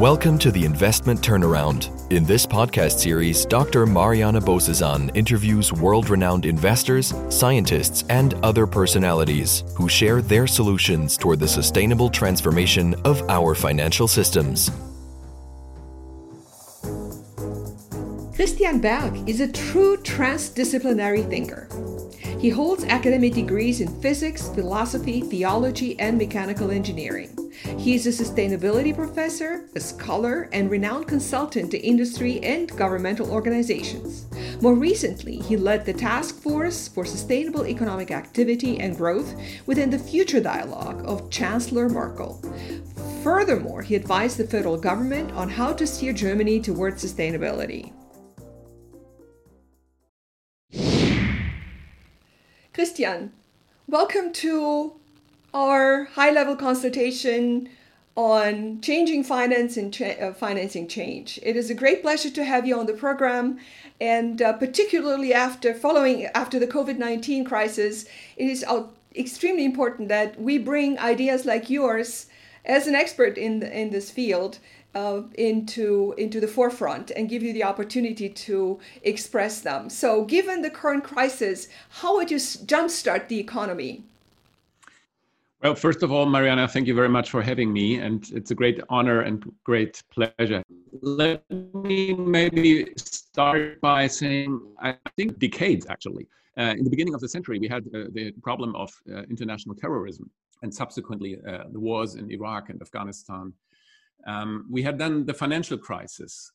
Welcome to the Investment Turnaround. In this podcast series, Dr. Mariana Bozesan interviews world renowned investors, scientists, and other personalities who share their solutions toward the sustainable transformation of our financial systems. Christian Berg is a true transdisciplinary thinker. He holds academic degrees in physics, philosophy, theology, and mechanical engineering. He is a sustainability professor, a scholar, and renowned consultant to industry and governmental organizations. More recently, he led the Task Force for Sustainable Economic Activity and Growth within the Future Dialogue of Chancellor Merkel. Furthermore, he advised the federal government on how to steer Germany towards sustainability. Christian, welcome to our high level consultation on changing finance and cha- uh, financing change. It is a great pleasure to have you on the program, and uh, particularly after following after the COVID nineteen crisis, it is uh, extremely important that we bring ideas like yours as an expert in the, in this field uh, into into the forefront and give you the opportunity to express them. So, given the current crisis, how would you jumpstart the economy? Well, first of all, Mariana, thank you very much for having me, and it's a great honor and great pleasure. Let me maybe start by saying I think decades actually. Uh, in the beginning of the century, we had uh, the problem of uh, international terrorism and subsequently uh, the wars in Iraq and Afghanistan um, we had then the financial crisis.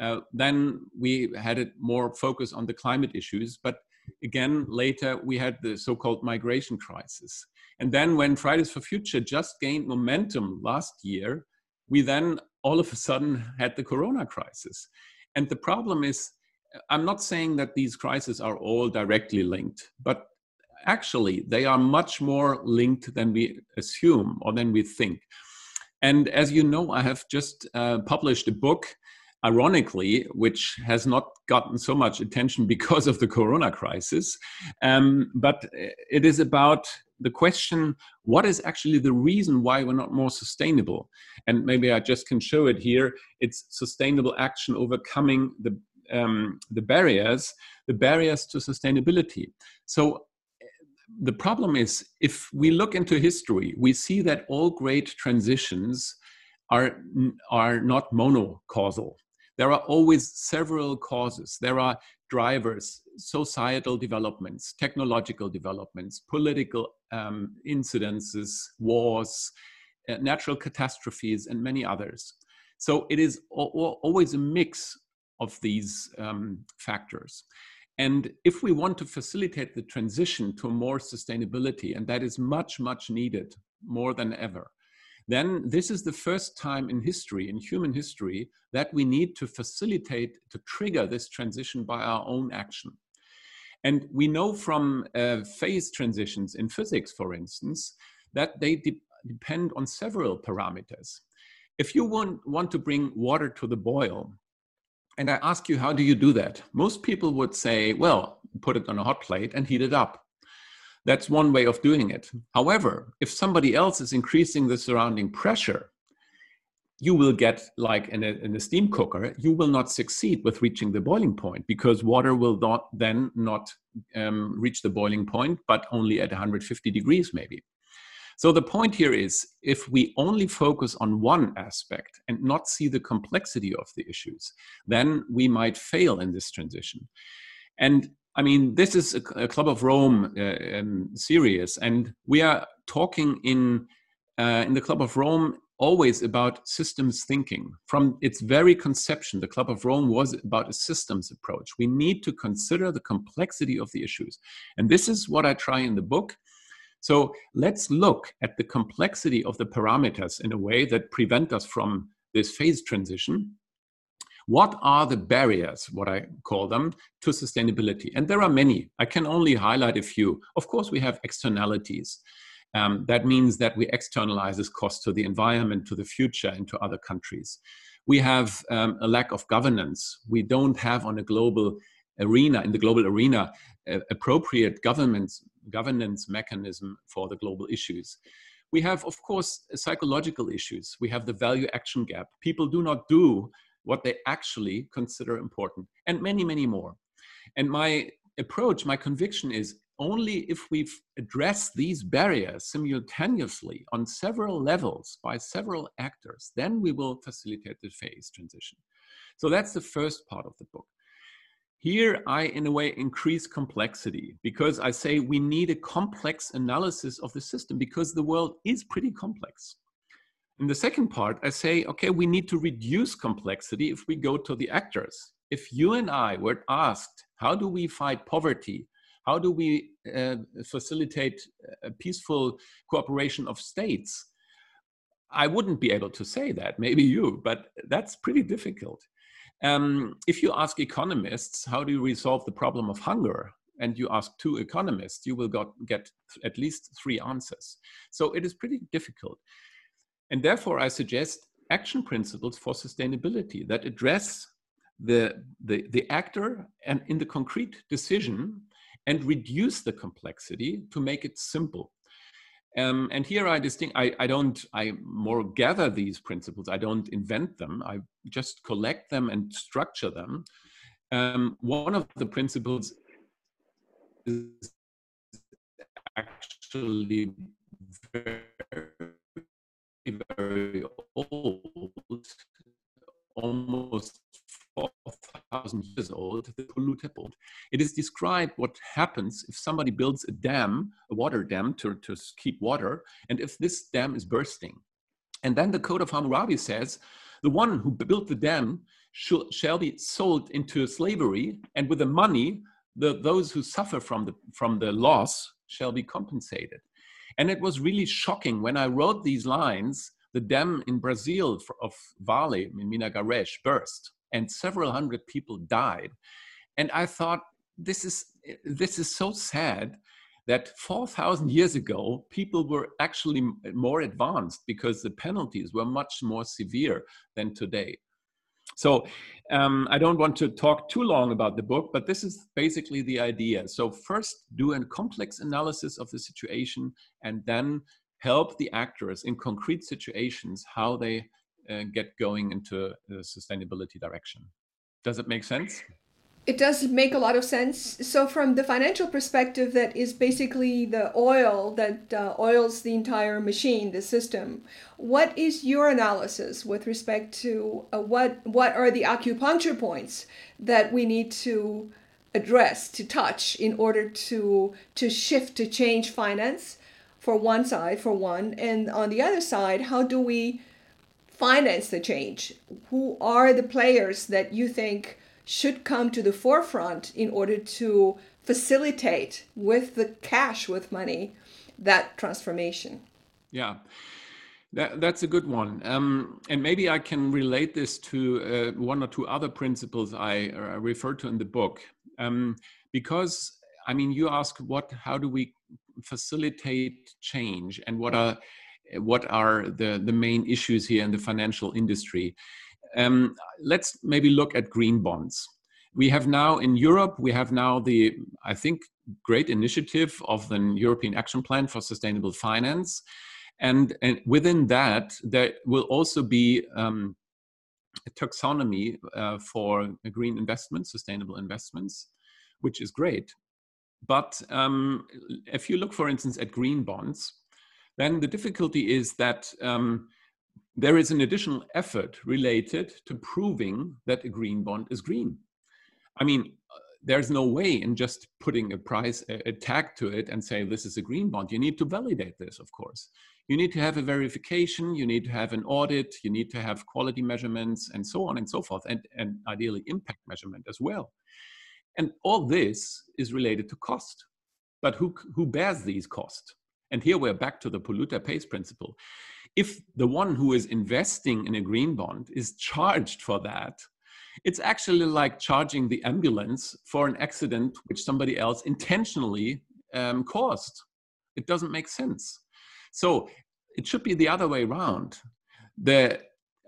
Uh, then we had it more focus on the climate issues, but again later we had the so-called migration crisis. And then when Fridays for Future just gained momentum last year, we then all of a sudden had the corona crisis. And the problem is, I'm not saying that these crises are all directly linked, but actually they are much more linked than we assume or than we think. And as you know, I have just uh, published a book, ironically, which has not gotten so much attention because of the corona crisis. Um, but it is about the question what is actually the reason why we're not more sustainable? And maybe I just can show it here. It's sustainable action overcoming the um, the barriers, the barriers to sustainability. So the problem is if we look into history, we see that all great transitions are, are not monocausal. There are always several causes. There are drivers, societal developments, technological developments, political um, incidences, wars, uh, natural catastrophes, and many others. So it is always a mix of these um, factors. And if we want to facilitate the transition to more sustainability, and that is much, much needed more than ever, then this is the first time in history, in human history, that we need to facilitate, to trigger this transition by our own action. And we know from uh, phase transitions in physics, for instance, that they de- depend on several parameters. If you want, want to bring water to the boil, and I ask you, how do you do that? Most people would say, well, put it on a hot plate and heat it up. That's one way of doing it. However, if somebody else is increasing the surrounding pressure, you will get like in a, in a steam cooker, you will not succeed with reaching the boiling point because water will not then not um, reach the boiling point, but only at 150 degrees maybe. So the point here is if we only focus on one aspect and not see the complexity of the issues, then we might fail in this transition. And I mean, this is a, Club of Rome uh, um, series, and we are talking in uh, in the Club of Rome always about systems thinking. From its very conception, the Club of Rome was about a systems approach. We need to consider the complexity of the issues, and this is what I try in the book. So let's look at the complexity of the parameters in a way that prevent us from this phase transition. What are the barriers, what I call them, to sustainability? And there are many. I can only highlight a few. Of course, we have externalities. Um, that means that we externalize this cost to the environment, to the future, and to other countries. We have um, a lack of governance. We don't have on a global arena, in the global arena, uh, appropriate governments governance mechanism for the global issues. We have, of course, psychological issues. We have the value action gap. People do not do what they actually consider important, and many, many more. And my approach, my conviction is only if we've addressed these barriers simultaneously on several levels by several actors, then we will facilitate the phase transition. So that's the first part of the book. Here, I, in a way, increase complexity because I say we need a complex analysis of the system because the world is pretty complex. In the second part, I say, okay, we need to reduce complexity if we go to the actors. If you and I were asked, how do we fight poverty? How do we uh, facilitate a peaceful cooperation of states? I wouldn't be able to say that, maybe you, but that's pretty difficult. Um, if you ask economists, how do you resolve the problem of hunger? And you ask two economists, you will got, get at least three answers. So it is pretty difficult. And therefore, I suggest action principles for sustainability that address the, the, the actor and in the concrete decision and reduce the complexity to make it simple. Um, and here I distinct, I, I don't, I more gather these principles. I don't invent them. I just collect them and structure them. Um, one of the principles is actually very, very old, almost 4,000 years old, the boat. It is described what happens if somebody builds a dam, a water dam to, to keep water, and if this dam is bursting. And then the Code of Hammurabi says, the one who built the dam shall, shall be sold into slavery, and with the money, the, those who suffer from the, from the loss shall be compensated. And it was really shocking when I wrote these lines. The dam in Brazil of Vale in Minas Gerais burst and several hundred people died. And I thought, this is this is so sad that 4,000 years ago, people were actually more advanced because the penalties were much more severe than today. So um, I don't want to talk too long about the book, but this is basically the idea. So first, do a complex analysis of the situation, and then help the actors in concrete situations how they uh, get going into the sustainability direction. Does it make sense? It does make a lot of sense. So, from the financial perspective, that is basically the oil that uh, oils the entire machine, the system. What is your analysis with respect to uh, what what are the acupuncture points that we need to address, to touch, in order to to shift, to change finance, for one side, for one, and on the other side, how do we finance the change? Who are the players that you think should come to the forefront in order to facilitate with the cash, with money, that transformation? Yeah. That, that's a good one. Um, and maybe I can relate this to uh, one or two other principles I uh, refer to in the book. Um, because, I mean, you ask what, how do we facilitate change and what are what are the, the main issues here in the financial industry. Um, let's maybe look at green bonds. We have now in Europe, we have now the, I think, great initiative of the European Action Plan for Sustainable Finance. And, and within that, there will also be um, a taxonomy uh, for green investments, sustainable investments, which is great. But um, if you look, for instance, at green bonds, then the difficulty is that um, there is an additional effort related to proving that a green bond is green. I mean, uh, there's no way in just putting a price, a, tag to it and say this is a green bond. You need to validate this, of course. You need to have a verification, you need to have an audit, you need to have quality measurements, and so on and so forth, and, and ideally impact measurement as well. And all this is related to cost. But who, who bears these costs? And here we're back to the polluter pays principle. If the one who is investing in a green bond is charged for that, it's actually like charging the ambulance for an accident which somebody else intentionally um, caused. It doesn't make sense. So it should be the other way around. The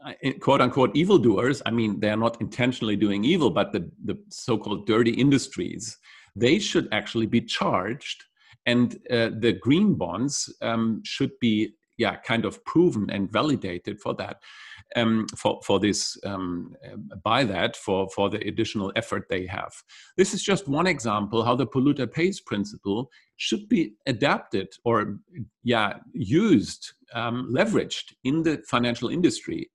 uh, quote unquote evildoers, I mean, they're not intentionally doing evil, but the, the so called dirty industries, they should actually be charged and uh, the green bonds um, should be yeah kind of proven and validated for that um, for for this um, by that for for the additional effort they have. This is just one example how the polluter pays principle should be adapted or yeah used um, leveraged in the financial industry.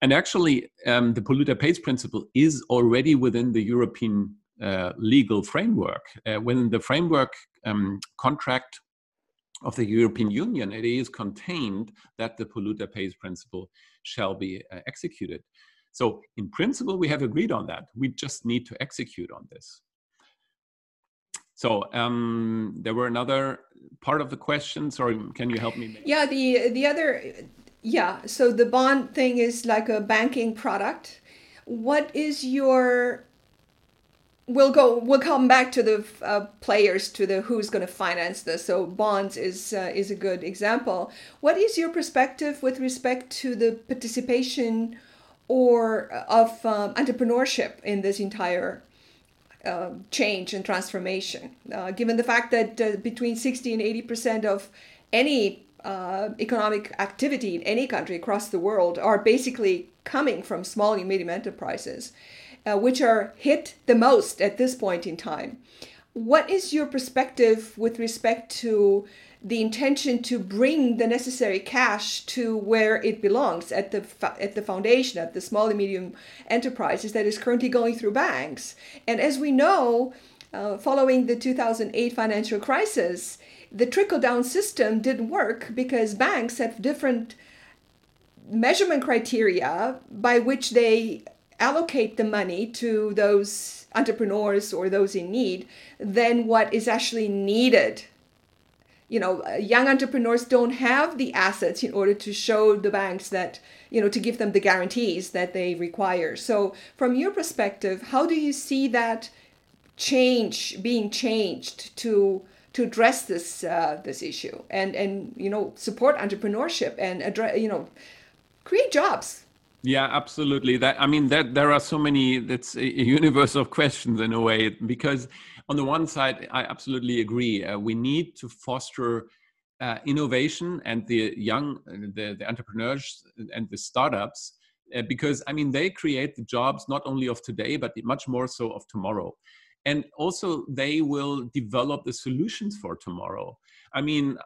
And actually, um, the polluter pays principle is already within the European uh, legal framework. Uh, within the framework um, contract of the European Union, it is contained that the polluter pays principle shall be uh, executed. So, in principle, we have agreed on that. We just need to execute on this. So, um, there were another part of the question. Sorry, can you help me? Yeah, the the other, yeah. So the bond thing is like a banking product. What is your we'll go we'll come back to the uh, players to the who's going to finance this. So bonds is uh, is a good example. What is your perspective with respect to the participation or uh, of um, entrepreneurship in this entire uh, change and transformation? Uh, given the fact that uh, between 60 and 80 percent of any economic activity in any country across the world are basically coming from small and medium enterprises uh, which are hit the most at this point in time. What is your perspective with respect to the intention to bring the necessary cash to where it belongs at the at the foundation at the small and medium enterprises that is currently going through banks? And as we know, uh, following the 2008 financial crisis, the trickle down system didn't work because banks have different measurement criteria by which they allocate the money to those entrepreneurs or those in need than what is actually needed. You know, young entrepreneurs don't have the assets in order to show the banks that, you know, to give them the guarantees that they require. So, from your perspective, how do you see that change being changed to to address this uh, this issue and and you know support entrepreneurship and address you know create jobs yeah, absolutely. That I mean that there are so many. That's a universe of questions in a way because on the one side, I absolutely agree. Uh, we need to foster uh, innovation and the young, the, the entrepreneurs and the startups uh, because I mean they create the jobs not only of today but much more so of tomorrow, and also they will develop the solutions for tomorrow. I mean,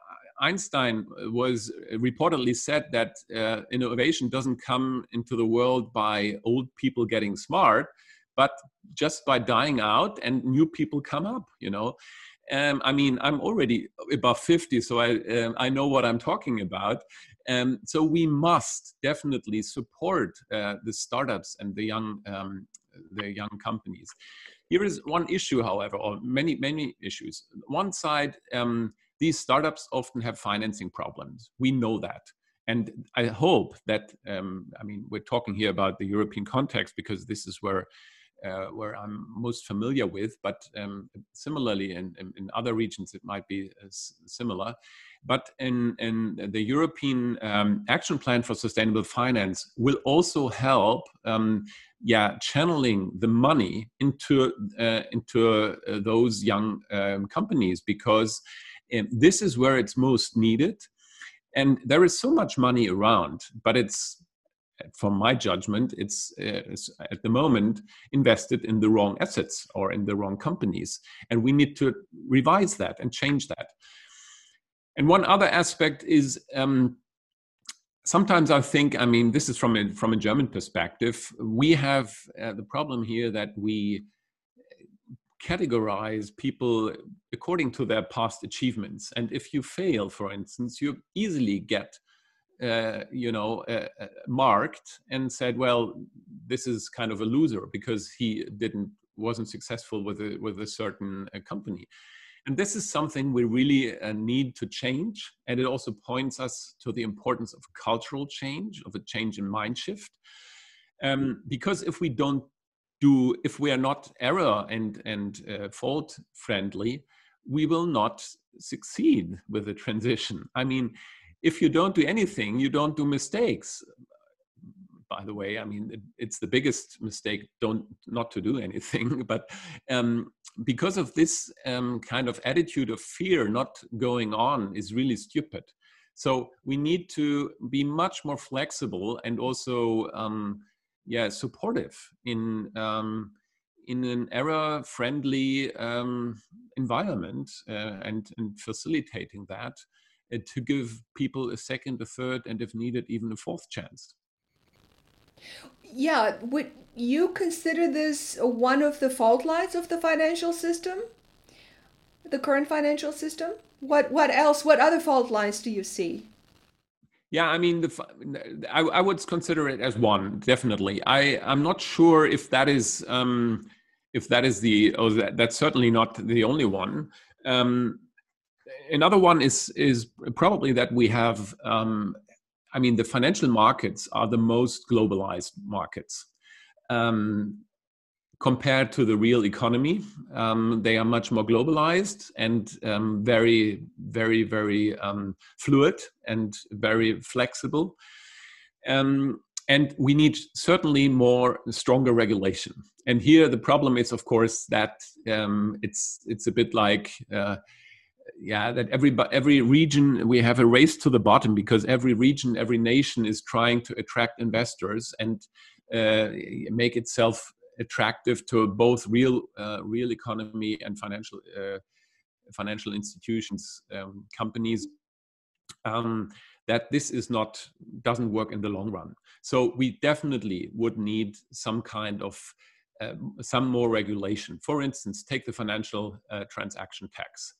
Einstein was reportedly said that uh, innovation doesn't come into the world by old people getting smart, but just by dying out and new people come up. You know, um, I mean, I'm already above 50, so I um, I know what I'm talking about. Um, so we must definitely support uh, the startups and the young um, the young companies. Here is one issue, however, or many many issues. One side um, these startups often have financing problems. We know that. And I hope that, um, I mean, we're talking here about the European context because this is where uh, where I'm most familiar with, but um, similarly in, in, in, other regions it might be uh, similar. But in, in the European um, Action Plan for Sustainable Finance will also help, um, yeah, channeling the money into uh, into uh, those young um, companies because this is where it's most needed. And there is so much money around, but it's, from my judgment, it's, it's, at the moment invested in the wrong assets or in the wrong companies. And we need to revise that and change that. And one other aspect is um, sometimes I think, I mean, this is from a, from a German perspective, we have uh, the problem here that we categorize people according to their past achievements. And if you fail, for instance, you easily get, uh, you know, uh, uh, marked and said, well, this is kind of a loser because he didn't wasn't successful with a with a certain uh, company. And this is something we really uh, need to change. And it also points us to the importance of cultural change, of a change in mind shift. Um, because if we don't do if we are not error and and uh, fault friendly we will not succeed with the transition. I mean if you don't do anything you don't do mistakes. By the way i mean it, it's the biggest mistake don't not to do anything but um, because of this um, kind of attitude of fear not going on is really stupid. So we need to be much more flexible and also, um, yeah, supportive in um, in an error-friendly um, environment uh, and, and facilitating that uh, to give people a second, a third, and if needed, even a fourth chance. Yeah, would you consider this one of the fault lines of the financial system? The current financial system? What what else? What other fault lines do you see? Yeah, I mean, the, I, I would consider it as one definitely. I I'm not sure if that is um, if that is the oh that, that's certainly not the only one. Um, another one is is probably that we have um, I mean, the financial markets are the most globalized markets. Um, compared to the real economy, um, they are much more globalized and um, very, very, very um, fluid and very flexible. Um, and we need certainly more stronger regulation. And here the problem is, of course, that um, it's it's a bit like. Uh, yeah that every every region we have a race to the bottom because every region every nation is trying to attract investors and uh, make itself attractive to both real uh, real economy and financial uh, financial institutions um, companies um, that this is not doesn't work in the long run. So we definitely would need some kind of uh, some more regulation. For instance take the financial uh, transaction tax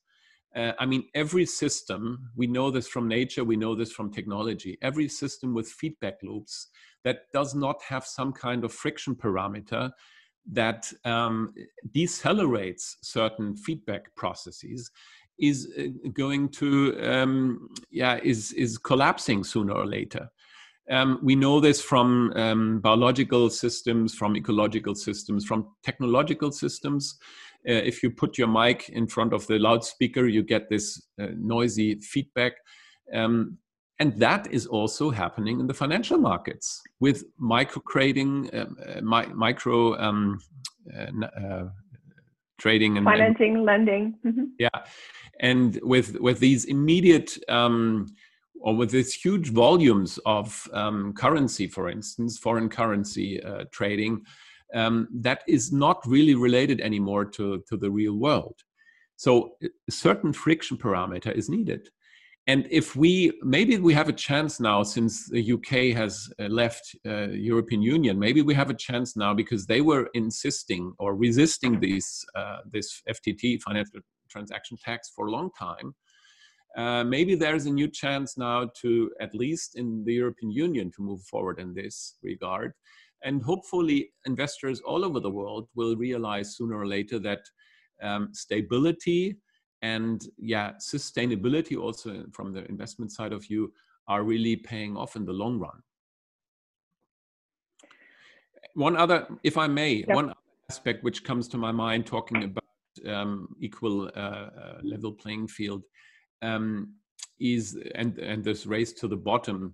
uh, I mean, every system, we know this from nature, we know this from technology, every system with feedback loops that does not have some kind of friction parameter that um, decelerates certain feedback processes is uh, going to um, yeah is is collapsing sooner or later. Um, we know this from um, biological systems from ecological systems from technological systems uh, if you put your mic in front of the loudspeaker, you get this uh, noisy feedback. Um, and that is also happening in the financial markets with micro trading, um, uh, mi- micro um, uh, uh, trading and financing, and, lending. Mm-hmm. Yeah, and with with these immediate um, or with these huge volumes of um, currency, for instance, foreign currency uh, trading, um, that is not really related anymore to, to the real world. So a certain friction parameter is needed. And if we maybe we have a chance now, since the UK has uh, left uh, European Union, maybe we have a chance now because they were insisting or resisting these uh, this FTT financial transaction tax for a long time. Uh, maybe there's a new chance now to at least in the European Union to move forward in this regard. And hopefully, investors all over the world will realize sooner or later that um, stability and yeah, sustainability also from the investment side of you are really paying off in the long run. One other, if I may, yep. one aspect which comes to my mind talking about um, equal uh, uh, level playing field um, is and and this race to the bottom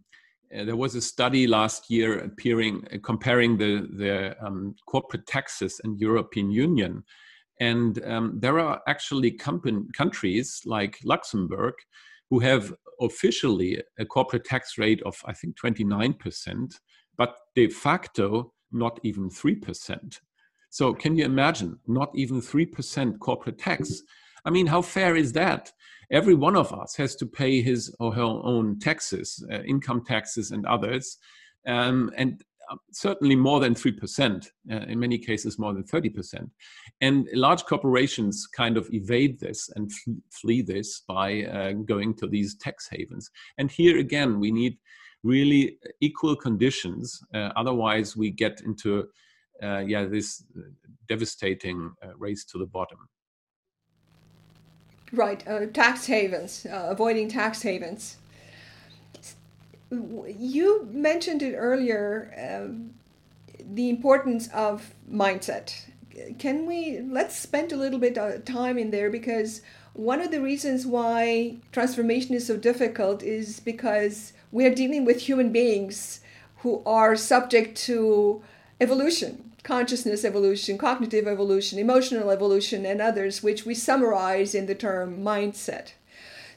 uh, there was a study last year appearing uh, comparing the the um, corporate taxes in European Union, and um, there are actually countries like Luxembourg who have officially a corporate tax rate of I think 29 percent, but de facto not even three percent. So can you imagine not even three percent corporate tax? I mean, how fair is that? every one of us has to pay his or her own taxes, uh, income taxes, and others. Um, and uh, certainly more than 3%, uh, in many cases more than 30%. And large corporations kind of evade this and flee this by uh, going to these tax havens. And here again, we need really equal conditions. Uh, otherwise, we get into uh, yeah, this devastating race to the bottom. Right, uh, tax havens, uh, avoiding tax havens. You mentioned it earlier, um, the importance of mindset. Can we let's spend a little bit of time in there because one of the reasons why transformation is so difficult is because we are dealing with human beings who are subject to evolution consciousness evolution, cognitive evolution, emotional evolution, and others, which we summarize in the term mindset.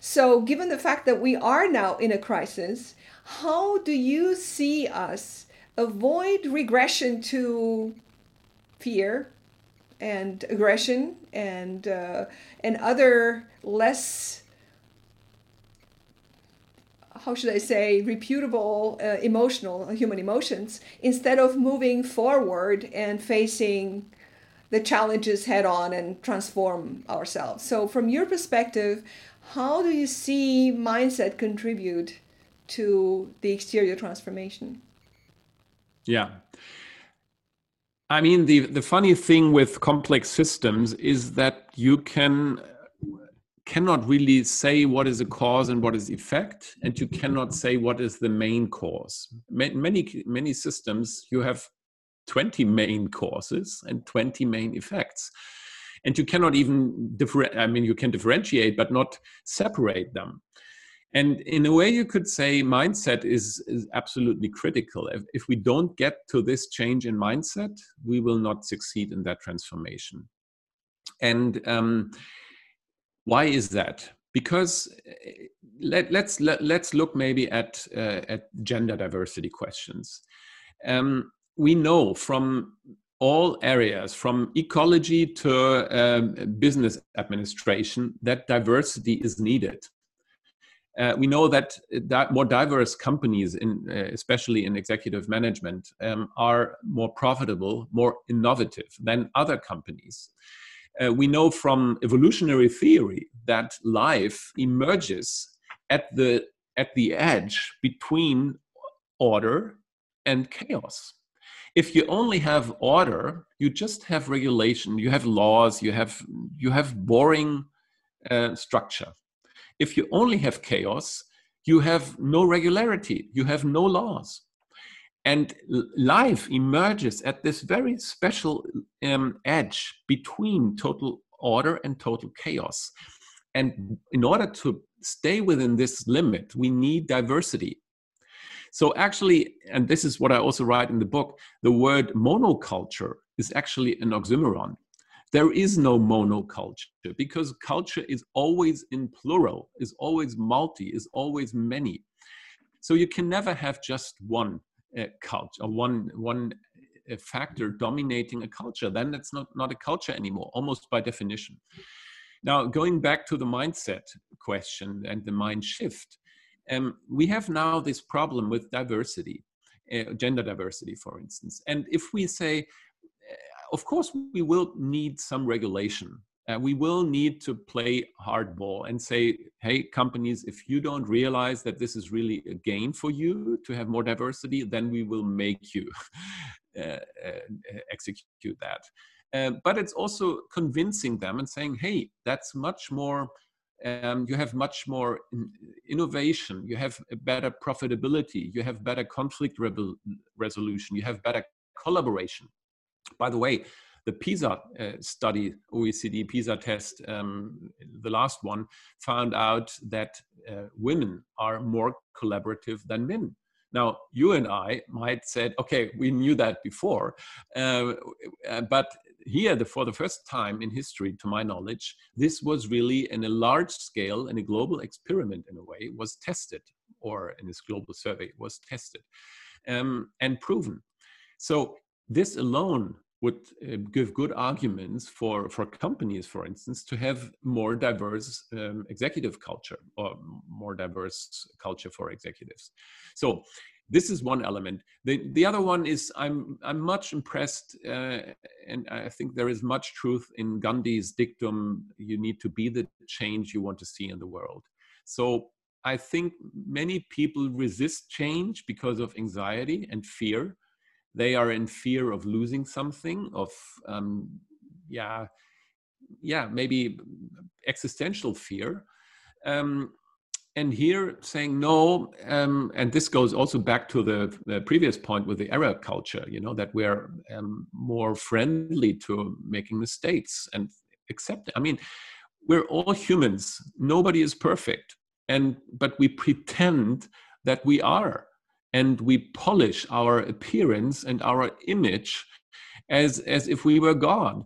So, given the fact that we are now in a crisis, how do you see us avoid regression to fear and aggression and uh, and other less how should I say reputable uh, emotional human emotions instead of moving forward and facing the challenges head on and transform ourselves. So from your perspective, how do you see mindset contribute to the exterior transformation? Yeah. I mean, the, the funny thing with complex systems is that you can cannot really say what is a cause and what is effect, and you cannot say what is the main cause. Many many systems you have 20 main causes and 20 main effects. And you cannot even differentiate, I mean, you can differentiate, but not separate them. And in a way, you could say mindset is, is absolutely critical. If, if we don't get to this change in mindset, we will not succeed in that transformation. And um, why is that? Because eh, let, let's let, let's look maybe at uh, at gender diversity questions. Um, we know from all areas, from ecology to um, business administration, that diversity is needed uh, we know that, that more diverse companies, in, uh, especially in executive management, um, are more profitable, more innovative than other companies. Uh, we know from evolutionary theory that life emerges at the at the edge between order and chaos. If you only have order, you just have regulation, you have laws, you have you have boring uh, structure if you only have chaos, you have no regularity, you have no laws. And life emerges at this very special um, edge between total order and total chaos. And in order to stay within this limit, we need diversity. So, actually, and this is what I also write in the book, the word monoculture is actually an oxymoron there is no monoculture because culture is always in plural, is always multi, is always many. So you can never have just one uh, culture, one one uh, factor dominating a culture. Then it's not not a culture anymore, almost by definition. Now, going back to the mindset question and the mind shift, um, we have now this problem with diversity, uh, gender diversity, for instance. And if we say, of course, we will need some regulation. Uh, we will need to play hardball and say, hey, companies, if you don't realize that this is really a gain for you to have more diversity, then we will make you uh, uh, execute that. Uh, but it's also convincing them and saying, hey, that's much more. Um, you have much more in innovation. You have better profitability. You have better conflict resolution. You have better collaboration. By the way, the PISA uh, study, OECD PISA test, um, the last one, found out that uh, women are more collaborative than men. Now, you and I might say, okay, we knew that before, uh, uh, but here, the, for the first time in history, to my knowledge, this was really in a large scale, and a global experiment in a way, was tested, or in this global survey was tested um, and proven. So this alone would uh, give good arguments for, for companies, for instance, to have more diverse um, executive culture or more diverse culture for executives. So this is one element. The, the other one is I'm, I'm much impressed, uh, and I think there is much truth in Gandhi's dictum you need to be the change you want to see in the world. So I think many people resist change because of anxiety and fear they are in fear of losing something of um, yeah yeah maybe existential fear. Um, and here saying no um, and this goes also back to the, the, previous point with the error culture you know that we're um, more friendly to making mistakes and accept i mean we're all humans. Nobody is perfect. And but we pretend that we are and we polish our appearance and our image as as if we were God.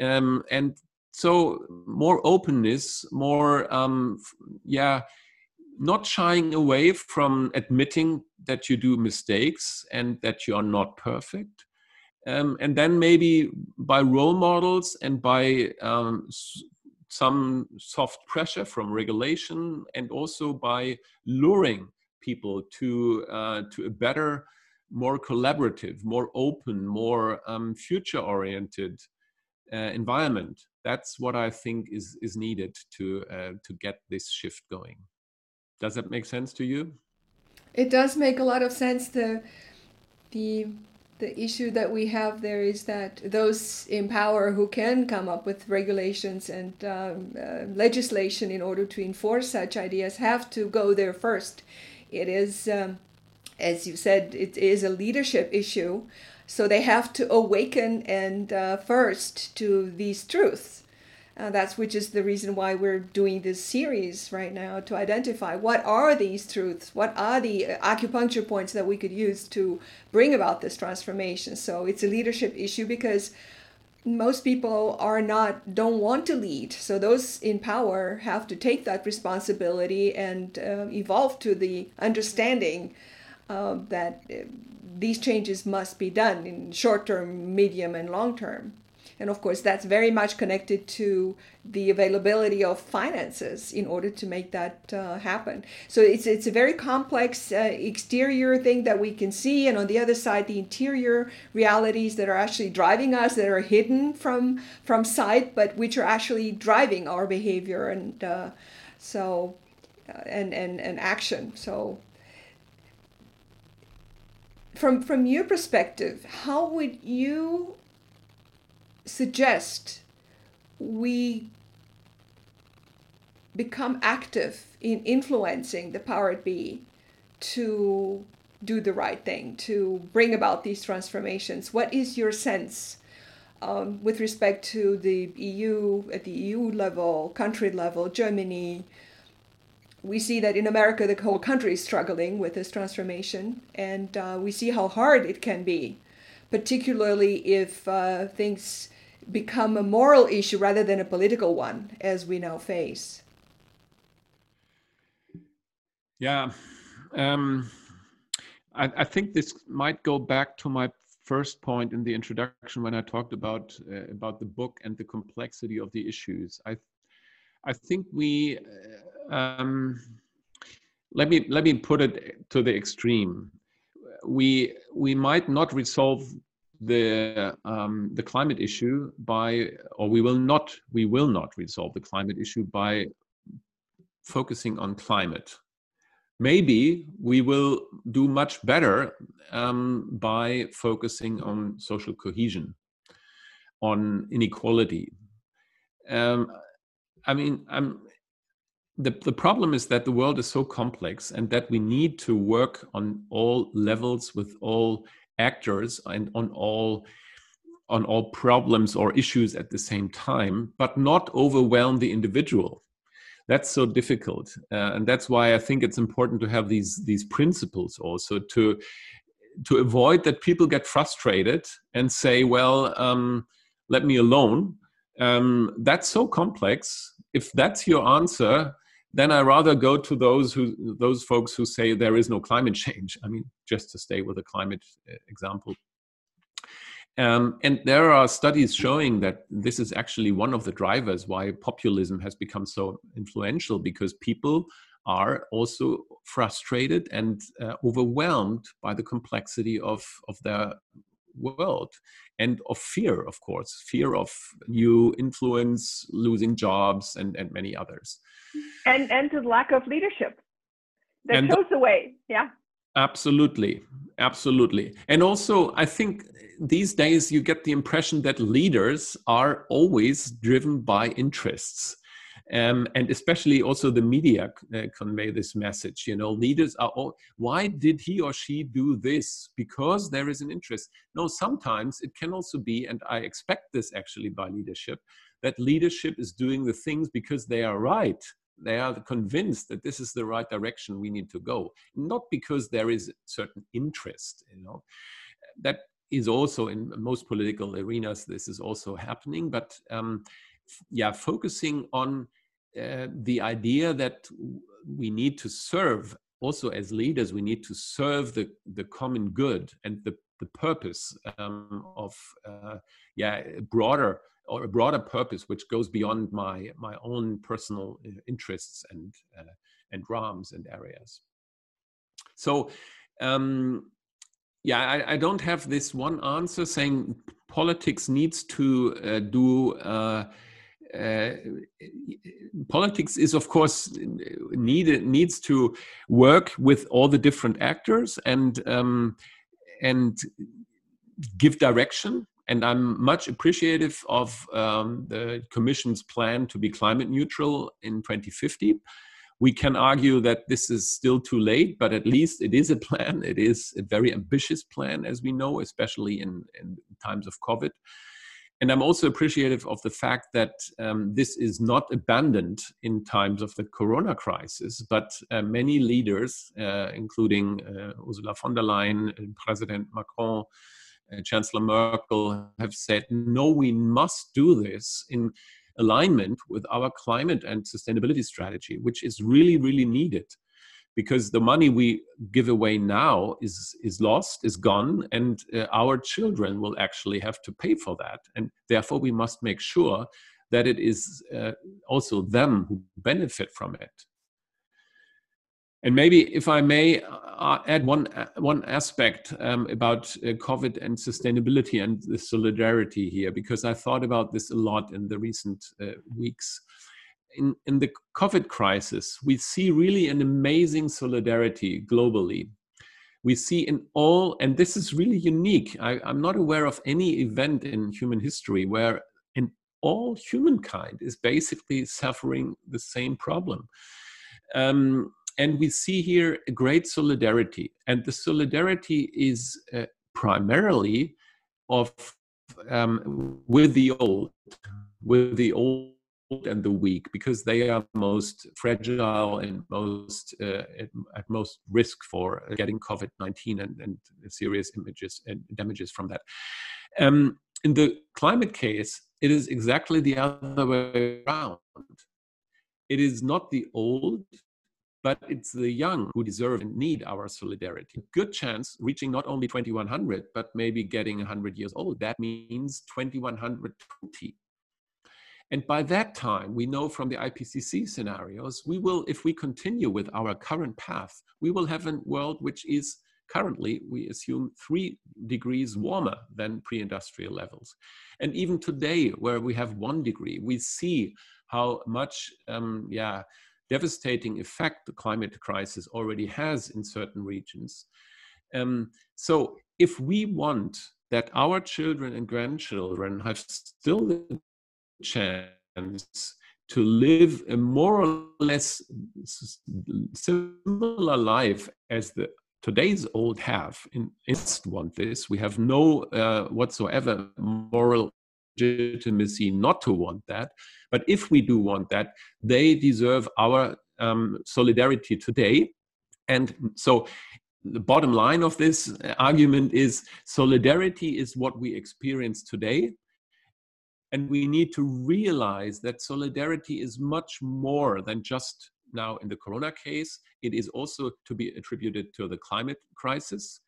Um, and so more openness, more um, yeah, not shying away from admitting that you do mistakes and that you are not perfect. Um, and then maybe by role models and by um, some soft pressure from regulation and also by luring people to uh, to a better more collaborative more open more um, future oriented uh, environment that's what i think is is needed to uh, to get this shift going does that make sense to you? It does make a lot of sense. The the the issue that we have there is that those in power who can come up with regulations and um, uh, legislation in order to enforce such ideas have to go there first. It is, um, as you said, it is a leadership issue. So they have to awaken and uh, first to these truths uh, that's which is the reason why we're doing this series right now to identify what are these truths, what are the acupuncture points that we could use to bring about this transformation. So it's a leadership issue because most people are not don't want to lead. So those in power have to take that responsibility and uh, evolve to the understanding uh, that uh, these changes must be done in short term medium and long term and of course, that's very much connected to the availability of finances in order to make that uh, happen. So it's, it's a very complex uh, exterior thing that we can see. And on the other side, the interior realities that are actually driving us, that are hidden from, from sight, but which are actually driving our behavior and uh, so uh, and, and, and action. So from from your perspective, how would you suggest we become active in influencing the power it be to do the right thing, to bring about these transformations. What is your sense um, with respect to the EU, at the EU level, country level, Germany? We see that in America, the whole country is struggling with this transformation, and uh, we see how hard it can be, particularly if uh, things become a moral issue rather than a political one, as we now face. Yeah, um, I, I, think this might go back to my first point in the introduction when I talked about uh, about the book and the complexity of the issues. I I think we uh, um, let me let me put it to the extreme. We we might not resolve the um, the climate issue by, or we will not we will not resolve the climate issue by focusing on climate. Maybe we will do much better um, by focusing on social cohesion, on inequality. Um, I mean, I'm, the, the problem is that the world is so complex and that we need to work on all levels with all actors and on all on all problems or issues at the same time but not overwhelm the individual. That's so difficult uh, and that's why i think it's important to have these these principles also to to avoid that people get frustrated and say well um, let me alone. Um, that's so complex. If that's your answer then I rather go to those who those folks who say there is no climate change. I mean, just to stay with a climate uh, example. Um, and there are studies showing that this is actually one of the drivers why populism has become so influential because people are also frustrated and uh, overwhelmed by the complexity of, of their world and of fear, of course, fear of new influence, losing jobs, and, and many others. And and the lack of leadership that and shows the way. Yeah. Absolutely, absolutely. And also, I think these days you get the impression that leaders are always driven by interests um, and especially also the media uh, convey this message you know leaders are all why did he or she do this? Because there is an interest. No sometimes it can also be and i expect this actually by leadership that leadership is doing the things because they are right. They are convinced that this is the right direction we need to go. Not because there is certain interest you know. That is also in most political arenas this is also happening but um, yeah, focusing on uh, the idea that we need to serve also as leaders we need to serve the, the common good and the, the purpose um, of uh, yeah broader or a broader purpose which goes beyond my my own personal uh, interests and uh, and realms and areas. So um, yeah I, I, don't have this one answer saying politics needs to uh, do uh, politics is of course needed needs to work with all the different actors and um, and give direction. And i'm much appreciative of um, the commission's plan to be climate neutral in 2050 we can argue that this is still too late but at least it is a plan. It is a very ambitious plan as we know especially in, in times of covid and I'm also appreciative of the fact that um, this is not abandoned in times of the corona crisis, but uh, many leaders, uh, including uh, Ursula von der Leyen, President Macron, uh, Chancellor Merkel, have said, no, we must do this in alignment with our climate and sustainability strategy, which is really, really needed because the money we give away now is is lost is gone and uh, our children will actually have to pay for that. And therefore we must make sure that it is uh, also them who benefit from it. And maybe if i may uh, add one uh, one aspect um, about uh, covid and sustainability and the solidarity here because i thought about this a lot in the recent uh, weeks in, in the COVID crisis, we see really an amazing solidarity globally. We see in all, and this is really unique. I, I'm not aware of any event in human history where in all humankind is basically suffering the same problem. Um, and we see here a great solidarity. And the solidarity is uh, primarily of um, with the old, with the old and the weak because they are most fragile and most uh, at, at, most risk for getting COVID-19 and, and serious images and damages from that. Um, in the climate case, it is exactly the other way around. It is not the old, but it's the young who deserve and need our solidarity. Good chance reaching not only 2100, but maybe getting 100 years old. That means 2120 and by that time, we know from the IPCC scenarios, we will, if we continue with our current path, we will have a world which is currently, we assume, three degrees warmer than pre industrial levels. And even today, where we have one degree, we see how much, um, yeah, devastating effect the climate crisis already has in certain regions. Um, so, if we want that our children and grandchildren have still the chance to live a more or less similar life as the today's old have. In want this we have no uh, whatsoever moral legitimacy not to want that. But if we do want that they deserve our um, solidarity today. And so the bottom line of this argument is solidarity is what we experience today and we need to realize that solidarity is much more than just now in the corona case. It is also to be attributed to the climate crisis.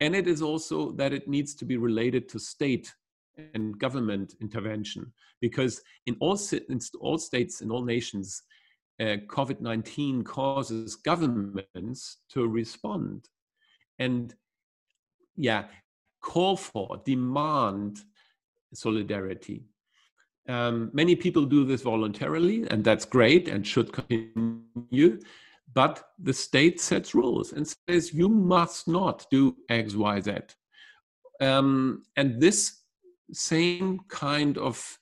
And it is also that it needs to be related to state and government intervention. Because in all, in all states, in all nations, uh, COVID 19 causes governments to respond and, yeah, call for, demand solidarity. Um, many people do this voluntarily, and that's great and should continue. But the state sets rules and says you must not do X, Y, Z. Um, and this same kind of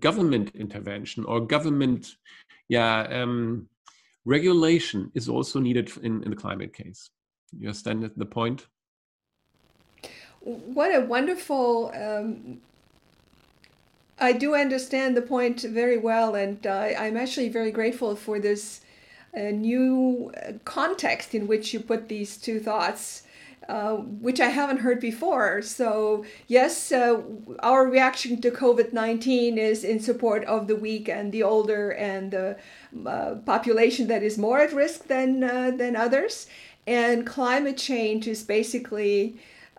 government intervention or government yeah, um, regulation is also needed in, in the climate case. You understand the point? What a wonderful um, I do understand the point very well, and uh, I'm actually very grateful for this uh, new uh, context in which you put these two thoughts. uh, which I haven't heard before. So, yes, uh, our reaction to COVID 19 is in support of the weak and the older and the uh, population that is more at risk than, uh, than others. And climate change is basically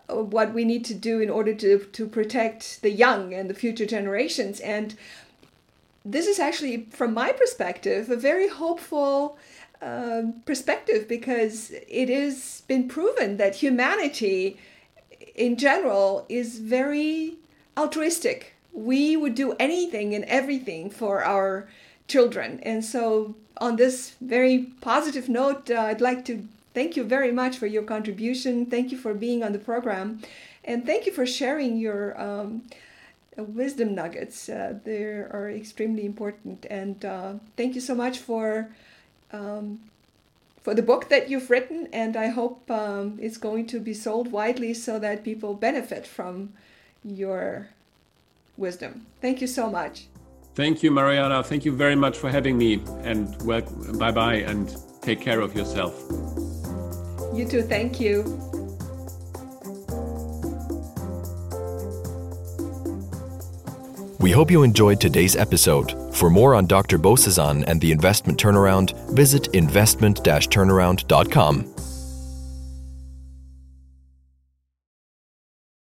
what we need to do in order to, to protect the young and the future generations. And this is actually, from my perspective, a very hopeful um, perspective because it has been proven that humanity in general is very altruistic. We would do anything and everything for our children. And so, on this very positive note, uh, I'd like to thank you very much for your contribution. Thank you for being on the program. And thank you for sharing your um, wisdom nuggets. Uh, they are extremely important. And uh, thank you so much for um, for the book that you've written, and I hope um, it's going to be sold widely so that people benefit from your wisdom. Thank you so much. Thank you, Mariana. Thank you very much for having me, and well, bye bye, and take care of yourself. You too. Thank you. We hope you enjoyed today's episode. For more on Dr. Bozesan and the investment turnaround, visit investment turnaround.com.